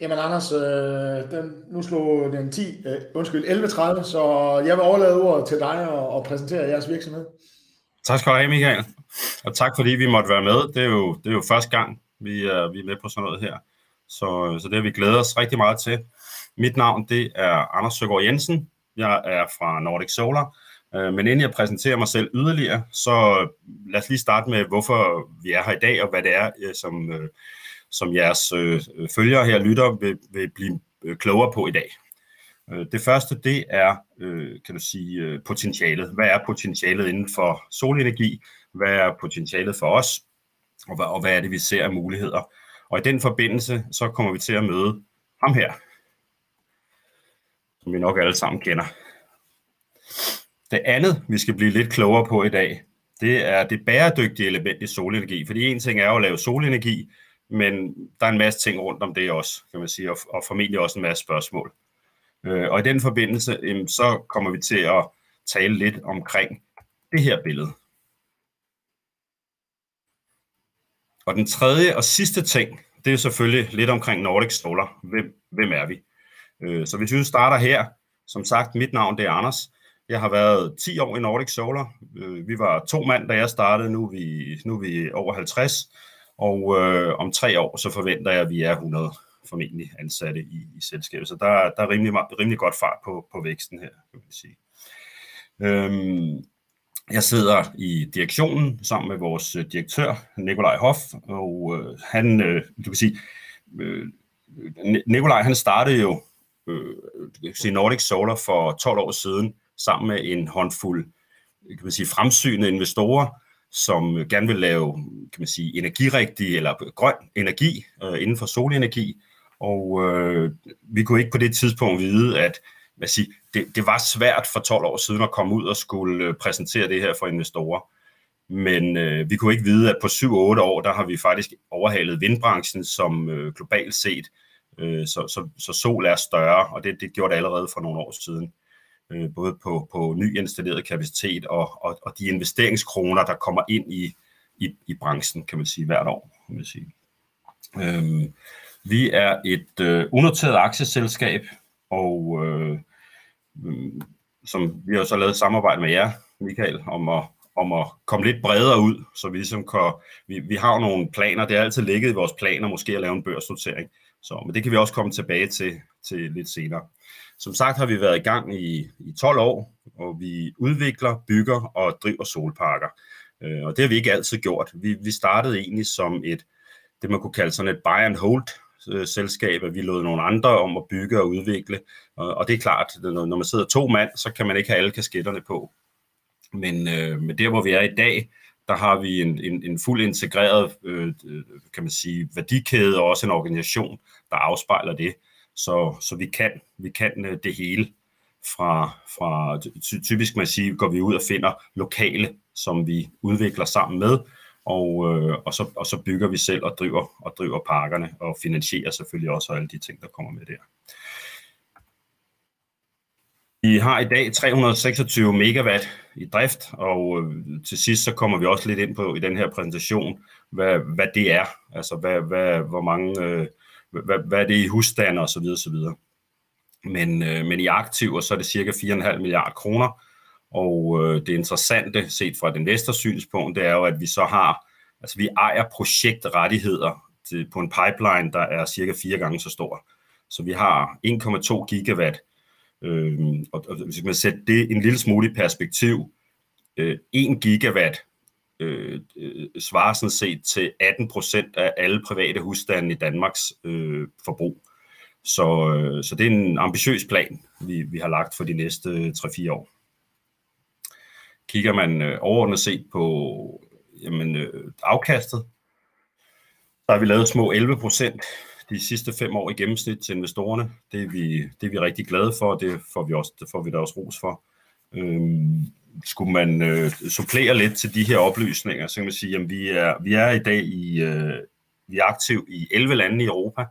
Jamen Anders, øh, den, nu slog den 10, øh, undskyld, 11.30, så jeg vil overlade ordet til dig og, og præsentere jeres virksomhed. Tak skal du have, Michael. Og tak fordi vi måtte være med. Det er jo, det er jo første gang, vi er, vi er med på sådan noget her. Så, øh, så det har vi glædet os rigtig meget til. Mit navn det er Anders Søgaard Jensen. Jeg er fra Nordic Solar. Øh, men inden jeg præsenterer mig selv yderligere, så lad os lige starte med, hvorfor vi er her i dag, og hvad det er, som, øh, som jeres øh, følgere her lytter vil, vil blive øh, klogere på i dag. Øh, det første, det er, kan du sige, potentialet. Hvad er potentialet inden for solenergi? Hvad er potentialet for os? Og hvad, og hvad er det, vi ser af muligheder? Og i den forbindelse, så kommer vi til at møde ham her, som vi nok alle sammen kender. Det andet, vi skal blive lidt klogere på i dag, det er det bæredygtige element i solenergi. Fordi en ting er jo at lave solenergi, men der er en masse ting rundt om det også, kan man sige, og, og formentlig også en masse spørgsmål. Øh, og i den forbindelse, så kommer vi til at tale lidt omkring det her billede. Og den tredje og sidste ting, det er selvfølgelig lidt omkring Nordic Solar. Hvem, hvem er vi? Øh, så hvis vi starter her, som sagt, mit navn det er Anders. Jeg har været 10 år i Nordic Solar. Øh, vi var to mand, da jeg startede. Nu er vi, nu er vi over 50. Og øh, om tre år, så forventer jeg, at vi er 100 formentlig ansatte i, i selskabet. Så der, der er rimelig, rimelig godt fart på, på væksten her, kan man sige. Øhm, jeg sidder i direktionen sammen med vores øh, direktør, Nikolaj Hoff, og øh, han, øh, du kan sige, øh, Nikolaj han startede jo øh, Nordic Solar for 12 år siden, sammen med en håndfuld kan man sige, fremsynede investorer, som øh, gerne vil lave kan man sige, energirigtig eller øh, grøn energi øh, inden for solenergi. Og øh, vi kunne ikke på det tidspunkt vide, at hvad siger, det, det var svært for 12 år siden at komme ud og skulle øh, præsentere det her for investorer. Men øh, vi kunne ikke vide, at på 7-8 år, der har vi faktisk overhalet vindbranchen som øh, globalt set. Øh, så, så, så sol er større, og det, det gjorde det allerede for nogle år siden øh, både på, på ny installeret kapacitet og, og, og de investeringskroner, der kommer ind i, i, i branchen, kan man sige, hvert år. Kan man sige. Øhm, vi er et øh, unoteret aktieselskab, og øh, mm, som vi har så lavet samarbejde med jer, Michael, om at, om at komme lidt bredere ud, så vi ligesom kan, vi, vi har nogle planer, det er altid ligget i vores planer, måske at lave en børsnotering, så, men det kan vi også komme tilbage til, til lidt senere. Som sagt har vi været i gang i, i 12 år, og vi udvikler, bygger og driver solparker. Øh, og det har vi ikke altid gjort. Vi, vi startede egentlig som et, det man kunne kalde sådan et buy and hold øh, selskab, at vi lod nogle andre om at bygge og udvikle. Og, og det er klart, når man sidder to mand, så kan man ikke have alle kasketterne på. Men, øh, men der, hvor vi er i dag, der har vi en, en, en fuld integreret øh, øh, kan man sige, værdikæde og også en organisation, der afspejler det. Så, så vi kan, vi kan øh, det hele. Fra, fra typisk man siger, går vi ud og finder lokale, som vi udvikler sammen med, og, øh, og, så, og så bygger vi selv og driver, og driver parkerne, og finansierer selvfølgelig også alle de ting, der kommer med der. Vi har i dag 326 megawatt i drift, og øh, til sidst så kommer vi også lidt ind på i den her præsentation, hvad, hvad det er, altså hvad, hvad, hvor mange øh, hvad, hvad er det i husstander osv. osv. Men, øh, men i aktiver, så er det cirka 4,5 milliarder kroner, og øh, det interessante set fra den næste synspunkt, det er jo, at vi så har, altså vi ejer projektrettigheder til, på en pipeline, der er cirka fire gange så stor. Så vi har 1,2 gigawatt, øh, og, og hvis man sætter det en lille smule i perspektiv, øh, 1 gigawatt øh, øh, svarer sådan set til 18 procent af alle private husstande i Danmarks øh, forbrug. Så, øh, så det er en ambitiøs plan, vi, vi har lagt for de næste øh, 3-4 år. Kigger man øh, overordnet set på jamen, øh, afkastet, så har vi lavet små 11 procent de sidste fem år i gennemsnit til investorerne. Det er vi, det er vi rigtig glade for, og det får vi, også, det får vi da også ros for. Øhm, skulle man øh, supplere lidt til de her oplysninger, så kan man sige, at vi er, vi er i dag i, øh, vi er aktiv i 11 lande i Europa.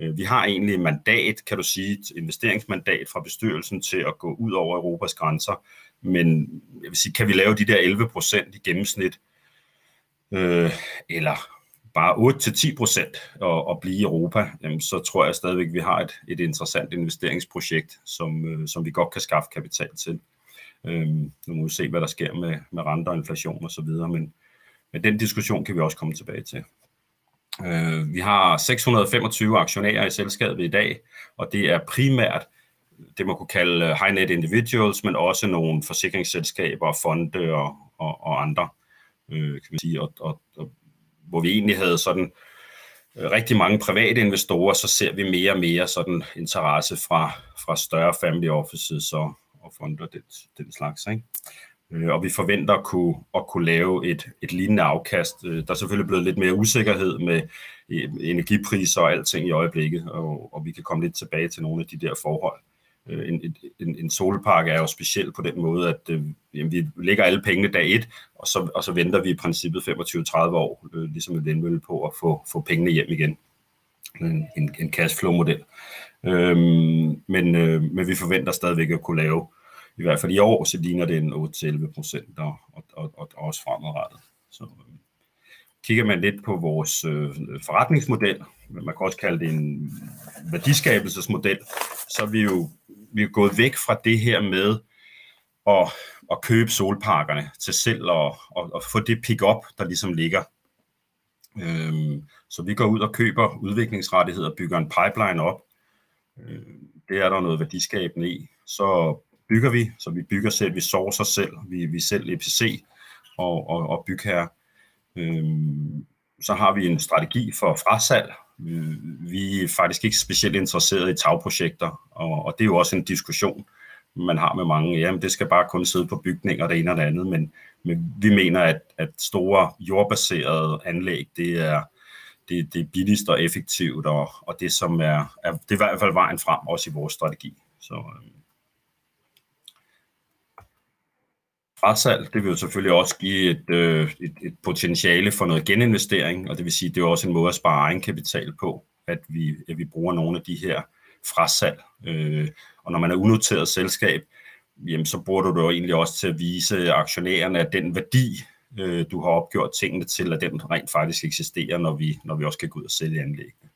Øh, vi har egentlig et mandat, kan du sige, et investeringsmandat fra bestyrelsen til at gå ud over Europas grænser. Men jeg vil sige, kan vi lave de der 11 procent i gennemsnit? Øh, eller bare 8-10 procent og, og blive i Europa, jamen, så tror jeg stadigvæk, at vi har et, et interessant investeringsprojekt, som, øh, som vi godt kan skaffe kapital til. Øhm, nu må vi se, hvad der sker med, med renter, inflation osv., men, men den diskussion kan vi også komme tilbage til. Øh, vi har 625 aktionærer i selskabet i dag, og det er primært det, man kunne kalde øh, high net individuals, men også nogle forsikringsselskaber, fonde og, og, og andre, øh, kan man sige, og, og, og hvor vi egentlig havde sådan øh, rigtig mange private investorer, så ser vi mere og mere sådan interesse fra, fra større family offices og, og fonder den, den slags. Ikke? Øh, og vi forventer at kunne, at kunne lave et, et lignende afkast. Øh, der er selvfølgelig blevet lidt mere usikkerhed med energipriser og alting i øjeblikket, og, og vi kan komme lidt tilbage til nogle af de der forhold. En, en, en solpark er jo speciel på den måde, at jamen, vi lægger alle pengene dag et, og så, og så venter vi i princippet 25-30 år, øh, ligesom et vindmølle på at få, få pengene hjem igen. En, en, en cashflow-model. Øhm, men, øh, men vi forventer stadigvæk at kunne lave, i hvert fald i år, så ligner det en 8-11 procent, og, og, og, og også fremadrettet. Så, øh, kigger man lidt på vores øh, forretningsmodel, man kan også kalde det en værdiskabelsesmodel, så er vi jo vi er gået væk fra det her med at, at købe solparkerne til selv og, og, og få det pick-up, der ligesom ligger. Øhm, så vi går ud og køber udviklingsrettigheder, bygger en pipeline op. Øhm, det er der noget værdiskabende i. Så bygger vi, så vi bygger selv, vi sourcer selv, vi, vi selv EPC og, og, og bygherre. Øhm, så har vi en strategi for frasalg, øh, vi er faktisk ikke specielt interesseret i tagprojekter, og, og det er jo også en diskussion, man har med mange. Jamen, det skal bare kun sidde på bygninger, det ene og det andet, men, men vi mener, at, at store jordbaserede anlæg, det er, det, det er billigst og effektivt, og, og det, som er, er, det er i hvert fald vejen frem, også i vores strategi. Så, øhm, frasalg, det vil jo selvfølgelig også give et, øh, et, et potentiale for noget geninvestering, og det vil sige, det er også en måde at spare egenkapital på, at vi, at vi bruger nogle af de her frasalg. Øh, og når man er unoteret selskab, jamen, så bruger du det jo egentlig også til at vise aktionærerne, at den værdi, øh, du har opgjort tingene til, at den rent faktisk eksisterer, når vi, når vi også kan gå ud og sælge anlæggene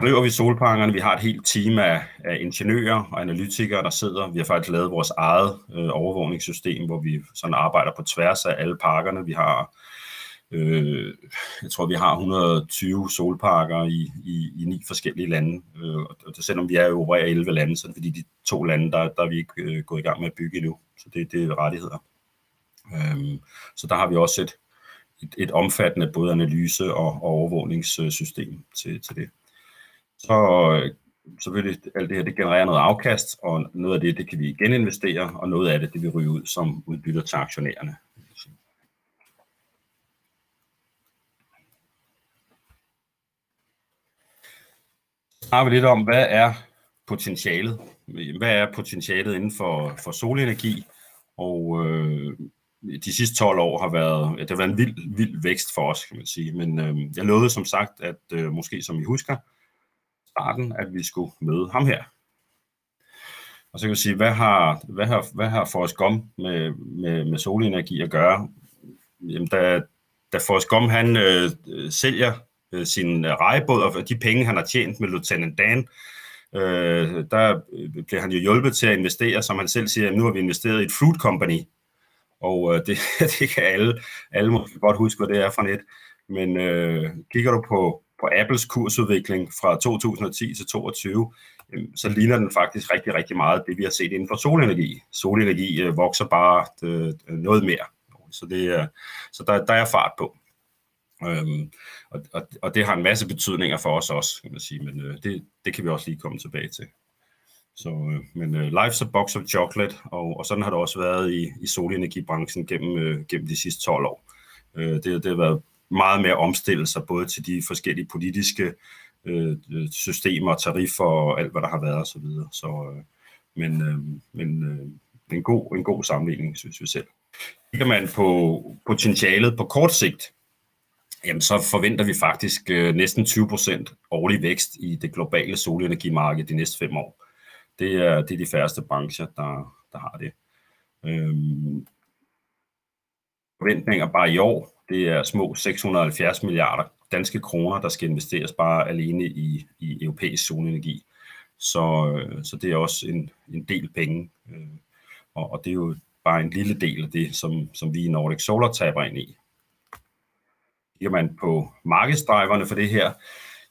driver vi solparkerne. Vi har et helt team af, af ingeniører og analytikere, der sidder. Vi har faktisk lavet vores eget øh, overvågningssystem, hvor vi sådan arbejder på tværs af alle parkerne. Vi har, øh, jeg tror, vi har 120 solparker i, i, i ni forskellige lande. Øh, og selvom vi er jo opererer i 11 lande, så er det fordi de to lande, der, der er vi ikke øh, gået i gang med at bygge endnu. Så det, det er rettigheder. Øh, så der har vi også et, et, et omfattende både analyse- og, og overvågningssystem til, til det så øh, selvfølgelig alt det her, det genererer noget afkast, og noget af det, det kan vi geninvestere, og noget af det, det vil ryge ud som udbytter til aktionærerne. Så har vi lidt om, hvad er potentialet? Hvad er potentialet inden for, for solenergi? Og øh, de sidste 12 år har været, det har været en vild, vild vækst for os, kan man sige. Men øh, jeg lovede som sagt, at øh, måske som I husker, starten, at vi skulle møde ham her. Og så kan vi sige, hvad har, hvad har, hvad har Forrest Gump med, med, med solenergi at gøre? Jamen, da, da Forrest Gump han øh, sælger øh, sin øh, rejebåd og de penge, han har tjent med Lieutenant Dan, øh, der øh, bliver han jo hjulpet til at investere, som han selv siger, at nu har vi investeret i et fruit company. Og øh, det, det kan alle, alle måske godt huske, hvad det er for net. Men øh, kigger du på, på Apples kursudvikling fra 2010 til 2022, så ligner den faktisk rigtig, rigtig meget det, vi har set inden for solenergi. Solenergi øh, vokser bare øh, noget mere, så, det, øh, så der, der er fart på. Øhm, og, og, og det har en masse betydninger for os også, kan man sige, men øh, det, det kan vi også lige komme tilbage til. Så, øh, men øh, life's a box of chocolate, og, og sådan har det også været i, i solenergibranchen gennem, øh, gennem de sidste 12 år. Øh, det, det har været meget mere omstille sig både til de forskellige politiske øh, øh, systemer, tariffer og alt, hvad der har været osv. Så, videre. så øh, men, øh, men øh, en, god, en god sammenligning, synes vi selv. Kigger man på potentialet på kort sigt, jamen så forventer vi faktisk øh, næsten 20% årlig vækst i det globale solenergimarked de næste fem år. Det er, det er de færreste brancher, der, der har det. Øhm, forventninger bare i år, det er små 670 milliarder danske kroner, der skal investeres bare alene i, i europæisk solenergi. Så, øh, så det er også en, en del penge, øh, og, og det er jo bare en lille del af det, som, som vi i Nordic Solar taber ind i. Kigger man på markedsdriverne for det her,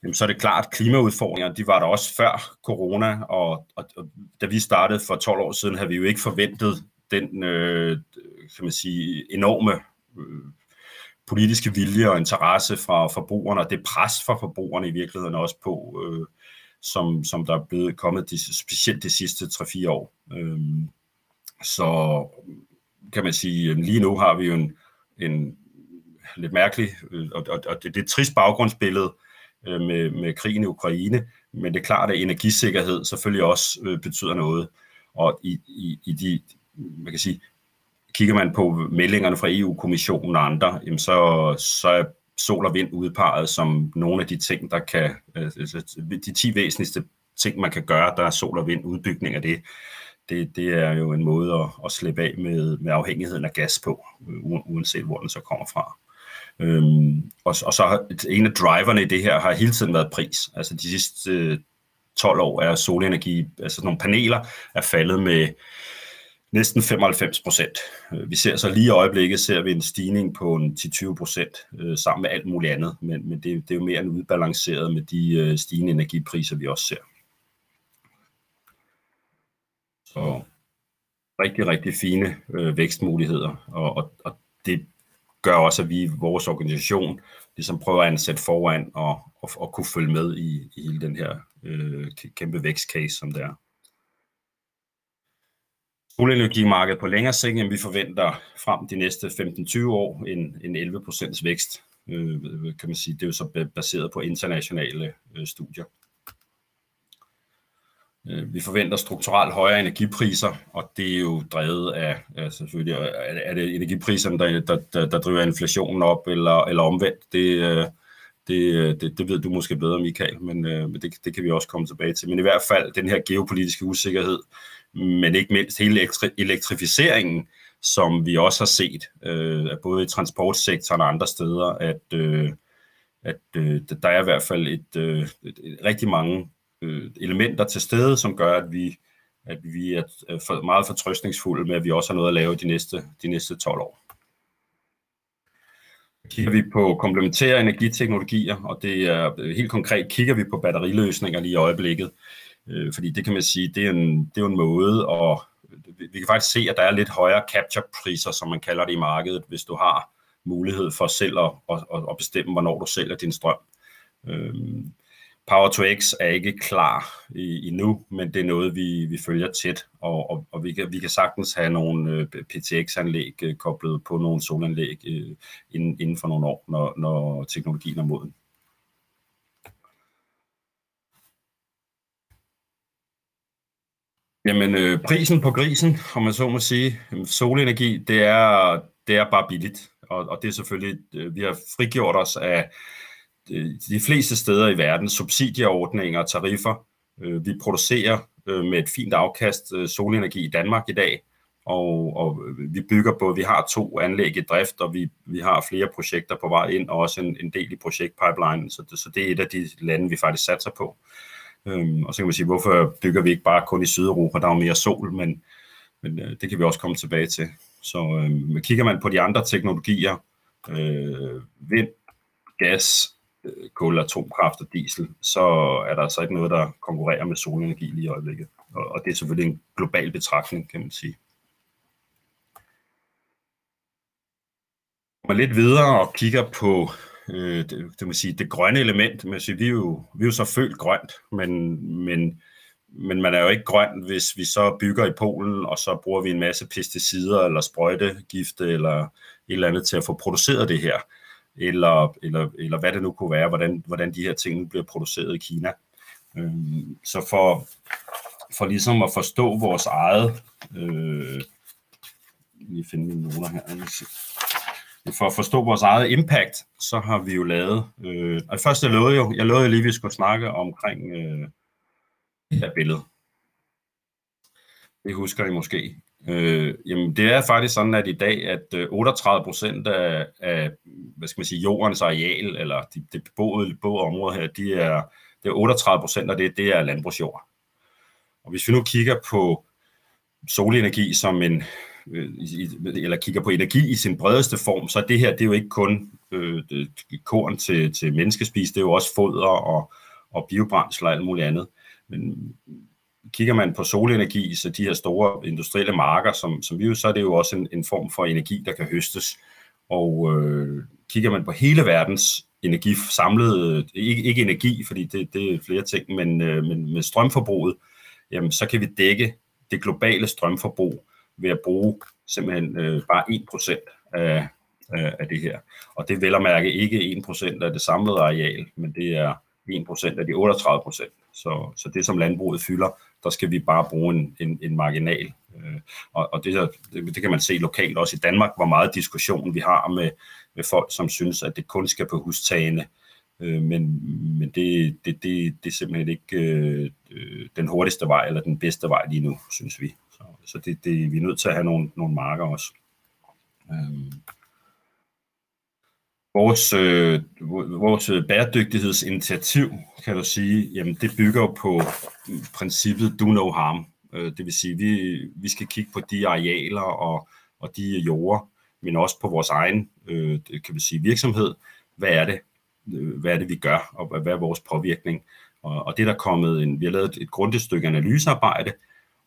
jamen så er det klart, at klimaudfordringer, de var der også før corona, og, og, og da vi startede for 12 år siden, havde vi jo ikke forventet den øh, kan man sige, enorme øh, politiske vilje og interesse fra forbrugerne, og det pres fra forbrugerne i virkeligheden også på, øh, som, som der er blevet kommet de, specielt de sidste 3-4 år. Øh, så kan man sige, lige nu har vi jo en, en lidt mærkelig, øh, og, og, og det, det er et trist baggrundsbillede øh, med, med krigen i Ukraine, men det er klart, at energisikkerhed selvfølgelig også øh, betyder noget. Og i, i, i de, man kan sige, kigger man på meldingerne fra EU-kommissionen og andre, jamen så, så er sol og vind udpeget som nogle af de ting, der kan, altså de 10 væsentligste ting, man kan gøre, der er sol og vind, udbygning af det, det, det er jo en måde at, at slippe af med, med afhængigheden af gas på, øh, uanset hvor den så kommer fra. Øhm, og, og så har en af driverne i det her har hele tiden været pris. Altså de sidste øh, 12 år er solenergi, altså sådan nogle paneler, er faldet med næsten 95 procent. Øh, vi ser så lige i øjeblikket, ser vi en stigning på en 10-20 procent øh, sammen med alt muligt andet, men, men det, det er jo mere end udbalanceret med de øh, stigende energipriser, vi også ser. Så rigtig, rigtig fine øh, vækstmuligheder, og, og, og det gør også, at vi i vores organisation ligesom prøver at ansætte foran og, og, og kunne følge med i, i hele den her øh, kæmpe vækstcase, som det er. Solenergimarkedet på længere sigt, vi forventer frem de næste 15-20 år en, en 11% vækst, øh, kan man sige. Det er jo så baseret på internationale øh, studier. Øh, vi forventer strukturelt højere energipriser, og det er jo drevet af, af selvfølgelig, er det energipriserne, der, der, der, der driver inflationen op, eller, eller omvendt. Det, øh, det, øh, det, det ved du måske bedre, Michael, men, men det, det kan vi også komme tilbage til. Men i hvert fald den her geopolitiske usikkerhed, men ikke mindst hele elektrificeringen, som vi også har set, øh, både i transportsektoren og andre steder, at, øh, at øh, der er i hvert fald et, øh, et, et rigtig mange øh, elementer til stede, som gør, at vi, at vi er for, meget fortrøstningsfulde med, at vi også har noget at lave de næste, de næste 12 år. Kigger vi på komplementære energiteknologier, og det er øh, helt konkret, kigger vi på batteriløsninger lige i øjeblikket, øh, fordi det kan man sige, det er en, det er en måde, og vi kan faktisk se, at der er lidt højere capture-priser, som man kalder det i markedet, hvis du har mulighed for selv at, at, at bestemme, hvornår du sælger din strøm. Øhm, Power to X er ikke klar i, endnu, men det er noget, vi, vi følger tæt, og, og, og vi, kan, vi kan sagtens have nogle øh, PTX-anlæg øh, koblet på nogle solanlæg øh, inden, inden for nogle år, når, når teknologien er moden. Jamen, øh, prisen på grisen, om man så må sige, solenergi, det er, det er bare billigt, og, og det er selvfølgelig, øh, vi har frigjort os af Øh, de fleste steder i verden subsidieordninger og tariffer. Øh, vi producerer øh, med et fint afkast øh, solenergi i Danmark i dag, og, og øh, vi bygger på, vi har to anlæg i drift, og vi, vi har flere projekter på vej ind, og også en, en del i projektpipelinen, så det, så det er et af de lande, vi faktisk satser på. Øhm, og så kan man sige, hvorfor bygger vi ikke bare kun i Sydeuropa, der er mere sol, men, men øh, det kan vi også komme tilbage til. Så øh, kigger man på de andre teknologier, øh, vind, gas, Øh, kul, atomkraft og diesel, så er der altså ikke noget, der konkurrerer med solenergi lige i øjeblikket. Og, og det er selvfølgelig en global betragtning, kan man sige. Man lidt videre og kigger på øh, det, det, man sige, det grønne element. Man siger, vi, er jo, vi er jo så følt grønt, men, men, men man er jo ikke grøn, hvis vi så bygger i Polen, og så bruger vi en masse pesticider eller sprøjtegifte eller et eller andet til at få produceret det her eller, eller, eller hvad det nu kunne være, hvordan, hvordan de her ting bliver produceret i Kina. Øh, så for, for ligesom at forstå vores eget, øh, lige finde mine noter her, for at forstå vores eget impact, så har vi jo lavet, øh, og først jeg lovede jo, jeg lovede lige, at vi skulle snakke omkring øh, det her billede. Det husker I måske. Øh, jamen, det er faktisk sådan, at i dag, at øh, 38 procent af, af, hvad skal man sige, jordens areal, eller det de beboede, beboede område her, de er, det er 38 procent af det, det er landbrugsjord. Og hvis vi nu kigger på solenergi som en, øh, eller kigger på energi i sin bredeste form, så er det her, det er jo ikke kun øh, korn til, til menneskespis, det er jo også foder og, og biobrændsel og alt muligt andet. Men kigger man på solenergi, så de her store industrielle marker, som, som vi jo, så er det jo også en, en form for energi, der kan høstes. Og øh, kigger man på hele verdens energi samlet, ikke, ikke energi, fordi det, det er flere ting, men, øh, men med strømforbruget, jamen så kan vi dække det globale strømforbrug ved at bruge simpelthen øh, bare 1% af, af, af det her. Og det vil at mærke ikke 1% af det samlede areal, men det er 1% af de 38%. Så, så det, som landbruget fylder, der skal vi bare bruge en, en, en marginal. Øh, og og det, det, det kan man se lokalt også i Danmark, hvor meget diskussion vi har med, med folk, som synes, at det kun skal på hustagene. Øh, men men det, det, det, det er simpelthen ikke øh, den hurtigste vej, eller den bedste vej lige nu, synes vi. Så, så det, det, vi er nødt til at have nogle, nogle marker også. Øh, vores, øh, vores bæredygtighedsinitiativ, kan du sige, jamen det bygger på princippet do no harm. Øh, det vil sige, vi, vi skal kigge på de arealer og, og de jorder, men også på vores egen øh, kan vi sige, virksomhed. Hvad er det, øh, hvad er det vi gør, og hvad er vores påvirkning? Og, og det der kommet en, vi har lavet et, et grundigt stykke analysearbejde,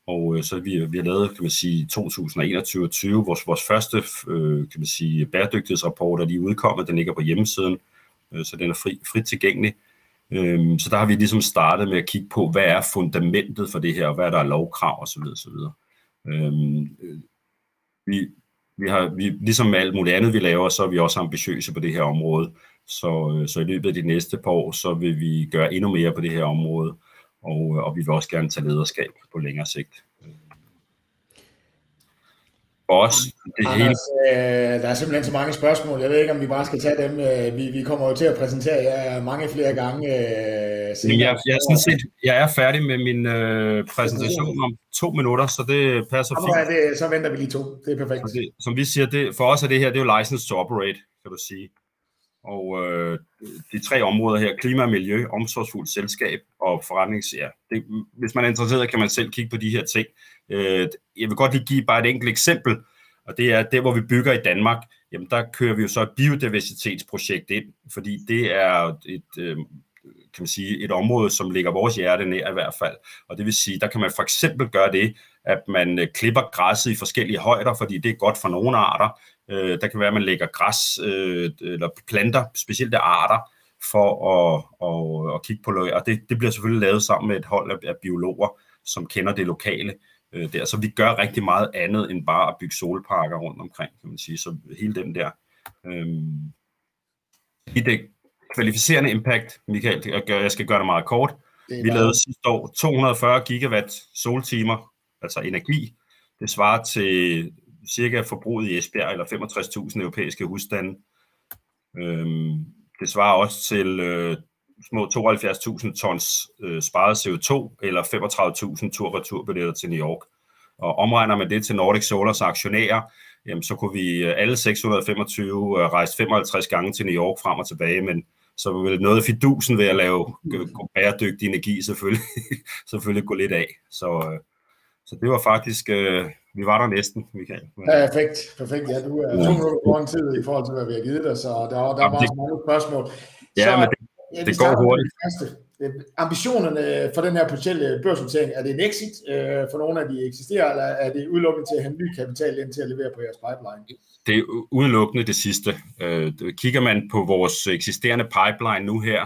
og øh, så vi, vi har lavet, kan man sige, 2021-2020, vores, vores første, øh, kan man sige, bæredygtighedsrapport, er lige udkommet, den ligger på hjemmesiden, øh, så den er fri, frit tilgængelig. Øh, så der har vi ligesom startet med at kigge på, hvad er fundamentet for det her, og hvad er der er lovkrav osv. osv. Øhm, øh, vi, vi har, vi, ligesom med alt muligt andet, vi laver, så er vi også ambitiøse på det her område. Så, øh, så i løbet af de næste par år, så vil vi gøre endnu mere på det her område og, øh, og vi vil også gerne tage lederskab på længere sigt. For os, det Anders, hele... øh, der er simpelthen så mange spørgsmål. Jeg ved ikke, om vi bare skal tage dem. Øh, vi, vi kommer jo til at præsentere jer mange flere gange. Øh, jeg, jeg, er sådan set, jeg er færdig med min øh, præsentation om to minutter, så det passer fint. Ja, det, så venter vi lige to. Det er perfekt. det, som vi siger, det, for os er det her, det er jo license to operate, kan du sige. Og øh, de tre områder her, klima miljø, omsorgsfuldt selskab og forretnings... Ja, det, hvis man er interesseret, kan man selv kigge på de her ting. Øh, jeg vil godt lige give bare et enkelt eksempel, og det er der, hvor vi bygger i Danmark, jamen der kører vi jo så et biodiversitetsprojekt ind, fordi det er et, øh, kan man sige, et område, som ligger vores hjerte nær i hvert fald. Og det vil sige, der kan man for eksempel gøre det, at man øh, klipper græsset i forskellige højder, fordi det er godt for nogle arter. Øh, der kan være, at man lægger græs øh, eller planter, specielt arter, for at, at, at kigge på løg. Og det, det bliver selvfølgelig lavet sammen med et hold af, af biologer, som kender det lokale øh, der. Så vi gør rigtig meget andet end bare at bygge solparker rundt omkring, kan man sige. Så hele den der... Øh, i det kvalificerende impact, Michael, jeg skal gøre det meget kort. Det vi lavede sidste år 240 gigawatt soltimer, altså energi. Det svarer til cirka forbruget i Esbjerg, eller 65.000 europæiske husstande. Øhm, det svarer også til øh, små 72.000 tons øh, sparet CO2, eller 35.000 tur-returbilletter til New York. Og omregner man det til Nordic Solars aktionærer, jamen, så kunne vi øh, alle 625 øh, rejse 55 gange til New York frem og tilbage, men så vil noget fidusen ved at lave øh, bæredygtig energi selvfølgelig, selvfølgelig gå lidt af. Så, øh, så det var faktisk, vi var der næsten, Michael. Men... Perfekt, perfekt. Ja, du er to minutter på en tid i forhold til, hvad vi har givet dig, så der, der Jamen, var det... mange spørgsmål. Ja, så, men det, ja, det går hurtigt. Første. Ambitionerne for den her potentielle børsnotering, er det en exit øh, for nogle af de eksisterer, eller er det udelukkende til at have ny kapital ind til at levere på jeres pipeline? Det er udelukkende det sidste. Øh, kigger man på vores eksisterende pipeline nu her,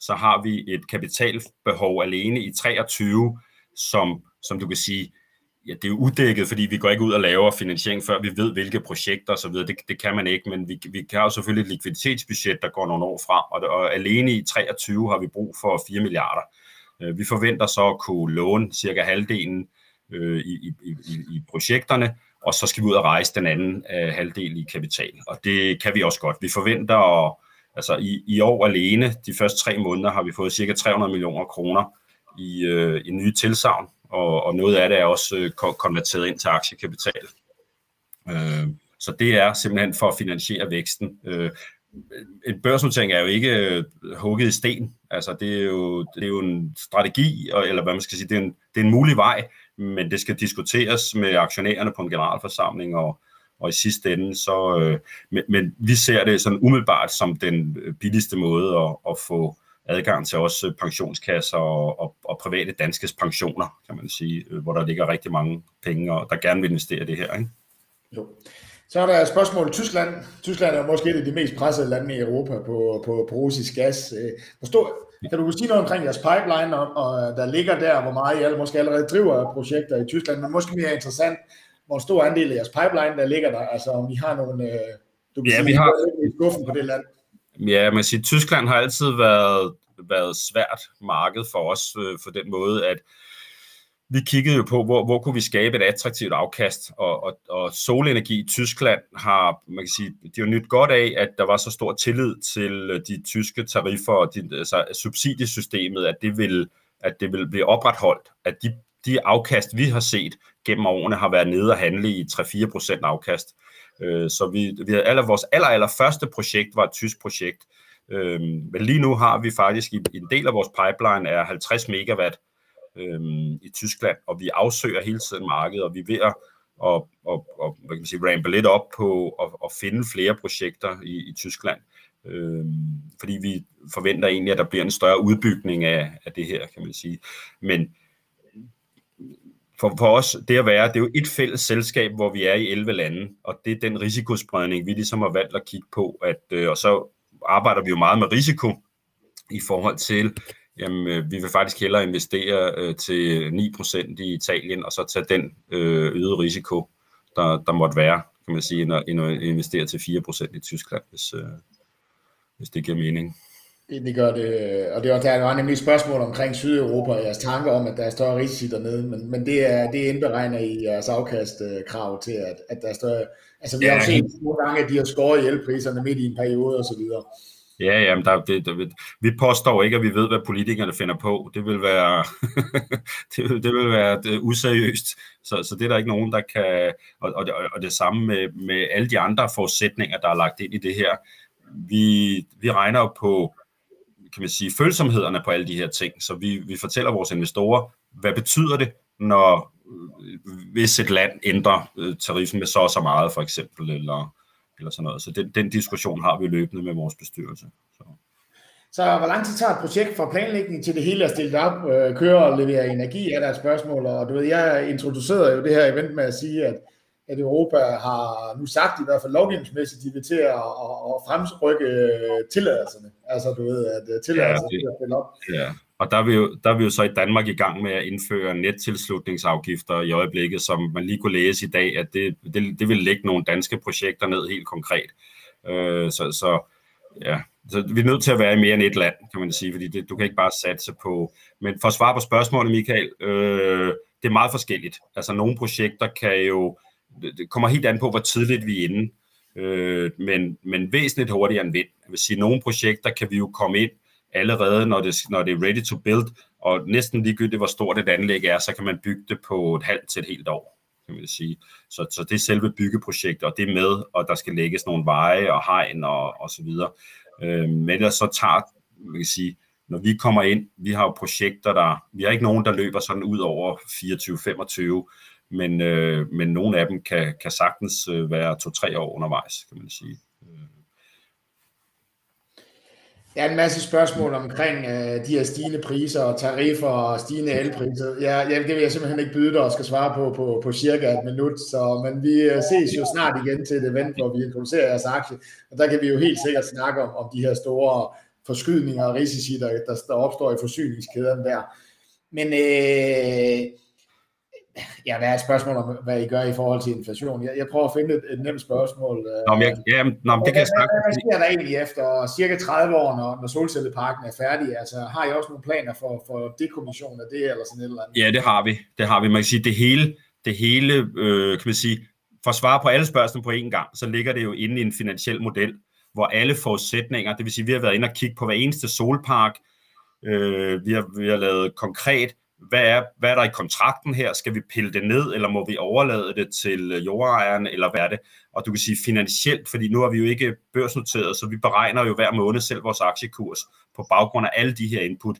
så har vi et kapitalbehov alene i 23, som, som du kan sige, ja, det er jo uddækket, fordi vi går ikke ud og laver finansiering, før vi ved, hvilke projekter osv. Det, det kan man ikke, men vi, vi kan jo selvfølgelig et likviditetsbudget, der går nogle år frem, og, og alene i 23 har vi brug for 4 milliarder. Øh, vi forventer så at kunne låne cirka halvdelen øh, i, i, i, i projekterne, og så skal vi ud og rejse den anden øh, halvdel i kapital. Og det kan vi også godt. Vi forventer at, altså i, i år alene, de første tre måneder, har vi fået cirka 300 millioner kroner i, øh, i nye tilsavn og, og noget af det er også øh, konverteret ind til aktiekapital. Øh, så det er simpelthen for at finansiere væksten. Øh, en børsnotering er jo ikke øh, hugget i sten. Altså, det er jo, det er jo en strategi, eller hvad man skal sige, det er en, det er en mulig vej, men det skal diskuteres med aktionærerne på en generalforsamling, og, og i sidste ende, så, øh, men, men vi ser det sådan umiddelbart som den øh, billigste måde at, at få adgang til også pensionskasser og, og, og private danske pensioner, kan man sige, øh, hvor der ligger rigtig mange penge, og der gerne vil investere i det her. Ikke? Jo. Så er der et spørgsmål i Tyskland. Tyskland er måske et af de mest pressede lande i Europa på, på, på russisk gas. Øh, Forstå, kan du sige noget omkring jeres pipeline, og, og der ligger der, hvor meget I alle, måske allerede driver projekter i Tyskland, men måske mere interessant, hvor stor andel af jeres pipeline, der ligger der, altså om I har nogle, øh, du kan ja, sige, vi har skuffen på det land. Ja, man siger, Tyskland har altid været, været svært marked for os, øh, for den måde, at vi kiggede jo på, hvor, hvor kunne vi skabe et attraktivt afkast, og, og, og solenergi i Tyskland har, man kan sige, de har nyt godt af, at der var så stor tillid til øh, de tyske tariffer og de, altså subsidiesystemet, at det vil at det vil blive opretholdt, at de, de afkast, vi har set gennem årene, har været nede og handle i 3-4% afkast. Øh, så vi, vi havde aller, vores aller, aller første projekt var et tysk projekt, øh, men lige nu har vi faktisk, i, en del af vores pipeline er 50 megawatt, øhm, i Tyskland, og vi afsøger hele tiden markedet, og vi er ved at og, og, og hvad kan man sige, rampe lidt op på at, at finde flere projekter i, i Tyskland. Øhm, fordi vi forventer egentlig, at der bliver en større udbygning af, af det her, kan man sige. Men for, for os, det at være, det er jo et fælles selskab, hvor vi er i 11 lande, og det er den risikospredning, vi ligesom har valgt at kigge på, at, øh, og så arbejder vi jo meget med risiko i forhold til, jamen, øh, vi vil faktisk hellere investere øh, til 9% i Italien, og så tage den øh, øgede risiko, der, der måtte være, kan man sige, end at, investere til 4% i Tyskland, hvis, øh, hvis det giver mening. Det, det gør det, og det var, der var nemlig et spørgsmål omkring Sydeuropa og jeres tanker om, at der er større risici dernede, men, men det er det indberegner i jeres afkastkrav til, at, at der er større... Altså vi ja, har jo set nogle gange, at de har skåret i elpriserne midt i en periode og så videre. Ja, jamen, der, det, det, vi påstår ikke, at vi ved, hvad politikerne finder på. Det vil være, det, det vil være det useriøst. Så, så det er der ikke nogen, der kan... Og, og, det, og det samme med, med alle de andre forudsætninger, der er lagt ind i det her. Vi, vi regner på kan man sige, følsomhederne på alle de her ting. Så vi, vi fortæller vores investorer, hvad betyder det, når øh, hvis et land ændrer øh, tariffen med så og så meget, for eksempel, eller eller sådan noget. Så den, den diskussion har vi løbende med vores bestyrelse. Så. Så hvor lang tid tager et projekt fra planlægning til det hele er stillet op, øh, kører og leverer energi, er der et spørgsmål. Og du ved, jeg introducerede jo det her event med at sige, at, at Europa har nu sagt, i hvert fald lovgivningsmæssigt, de vil til at, at, at fremrykke tilladelserne. Altså du ved, at øh, tilladelserne ja, det, til op. Ja. Og der er, vi jo, der er vi jo så i Danmark i gang med at indføre nettilslutningsafgifter i øjeblikket, som man lige kunne læse i dag, at det, det, det vil lægge nogle danske projekter ned helt konkret. Øh, så, så ja, så vi er nødt til at være i mere end et land, kan man sige, fordi det, du kan ikke bare satse på... Men for at svare på spørgsmålet, Michael, øh, det er meget forskelligt. Altså nogle projekter kan jo... Det kommer helt an på, hvor tidligt vi er inde, øh, men, men væsentligt hurtigere end vind. Jeg vil sige, nogle projekter kan vi jo komme ind allerede, når det, når det er ready to build, og næsten ligegyldigt, hvor stort et anlæg er, så kan man bygge det på et halvt til et helt år, kan man sige. Så, så det er selve byggeprojektet, og det er med, og der skal lægges nogle veje og hegn og, og så videre. Øh, men ellers så tager, man kan sige, når vi kommer ind, vi har jo projekter, der, vi har ikke nogen, der løber sådan ud over 24-25, men, øh, men nogle af dem kan, kan sagtens øh, være to-tre år undervejs, kan man sige. Øh. Der er en masse spørgsmål omkring øh, de her stigende priser og tariffer og stigende elpriser. Ja, ja, det vil jeg simpelthen ikke byde dig og skal svare på på, på cirka et minut. Så, men vi øh, ses jo snart igen til et event, hvor vi introducerer jeres aktie. Og der kan vi jo helt sikkert snakke om, om de her store forskydninger og risici, der, der, der opstår i forsyningskæden der. Men øh, Ja, hvad er et spørgsmål om, hvad I gør i forhold til inflation? Jeg, jeg prøver at finde et, et nemt spørgsmål. Nå, men jeg, ja, nå, men det kan jeg snakke Hvad sker der egentlig efter cirka 30 år, når, når solcelleparken er færdig? Altså, har I også nogle planer for, for dekommission af det, eller sådan et eller andet? Ja, det har vi. Det har vi. Man kan sige, det hele, det hele øh, kan man sige, for at svare på alle spørgsmål på én gang, så ligger det jo inde i en finansiel model, hvor alle forudsætninger, det vil sige, vi har været inde og kigge på hver eneste solpark, øh, vi, har, vi har lavet konkret hvad er, hvad er der i kontrakten her? Skal vi pille det ned, eller må vi overlade det til øh, jordejeren, eller hvad er det? Og du kan sige finansielt, fordi nu er vi jo ikke børsnoteret, så vi beregner jo hver måned selv vores aktiekurs på baggrund af alle de her input.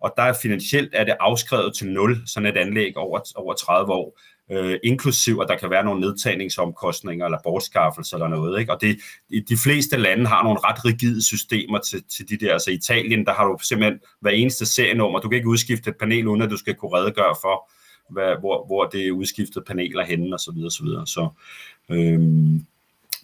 Og der er finansielt er det afskrevet til 0, sådan et anlæg over, over 30 år øh, inklusiv at der kan være nogle nedtagningsomkostninger eller bortskaffelse eller noget. Ikke? Og det, de fleste lande har nogle ret rigide systemer til, til de der. Altså i Italien, der har du simpelthen hver eneste serienummer. Du kan ikke udskifte et panel, uden at du skal kunne redegøre for, hvad, hvor, hvor det er udskiftet paneler henne og så videre. Så, videre. så øhm,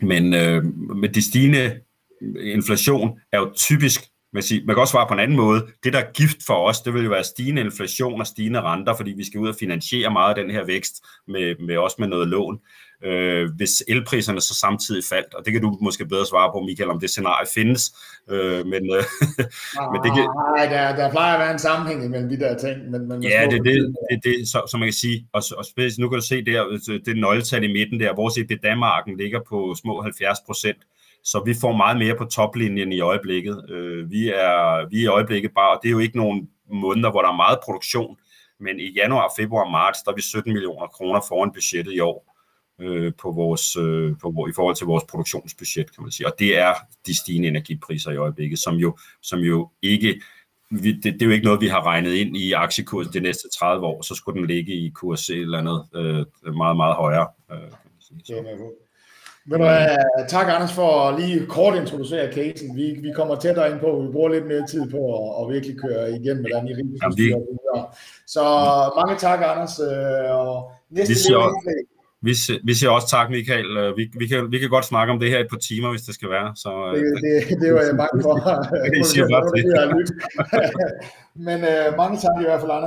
men øh, med de stigende øh, inflation er jo typisk man, sige, man kan også svare på en anden måde. Det, der er gift for os, det vil jo være stigende inflation og stigende renter, fordi vi skal ud og finansiere meget af den her vækst, med, med også med noget lån. Øh, hvis elpriserne så samtidig faldt, og det kan du måske bedre svare på, Michael, om det scenarie findes. Øh, men, øh, men det kan... Nej, der, der plejer at være en sammenhæng imellem de der ting. Men, men ja, det er det, det, det så, som man kan sige. Og, og nu kan du se der, det nøgletal i midten der, vores EBITDA-marken ligger på små 70 procent. Så vi får meget mere på toplinjen i øjeblikket. Øh, vi, er, vi er i øjeblikket bare, og det er jo ikke nogen måneder, hvor der er meget produktion, men i januar, februar og marts, der er vi 17 millioner kroner foran budgettet i år øh, på vores, øh, på, i forhold til vores produktionsbudget, kan man sige. Og det er de stigende energipriser i øjeblikket, som jo, som jo ikke vi, det, det er jo ikke noget, vi har regnet ind i aktiekursen de næste 30 år, så skulle den ligge i kurs eller andet øh, meget, meget højere. Øh, kan man sige. Så. Ved du, uh, tak Anders for at lige kort introducere casen. Vi, vi kommer tættere ind på, vi bruger lidt mere tid på at, at virkelig køre igennem, hvordan I rigtig ja, vi... Så mange tak Anders. Uh, og næste vi, siger, vi, vi siger også tak Michael. Øh, vi, vi, kan, vi kan godt snakke om det her et par timer, hvis det skal være. Så, det, det, det var jeg bange for. det siger bare det. Men uh, mange tak i hvert fald Anders.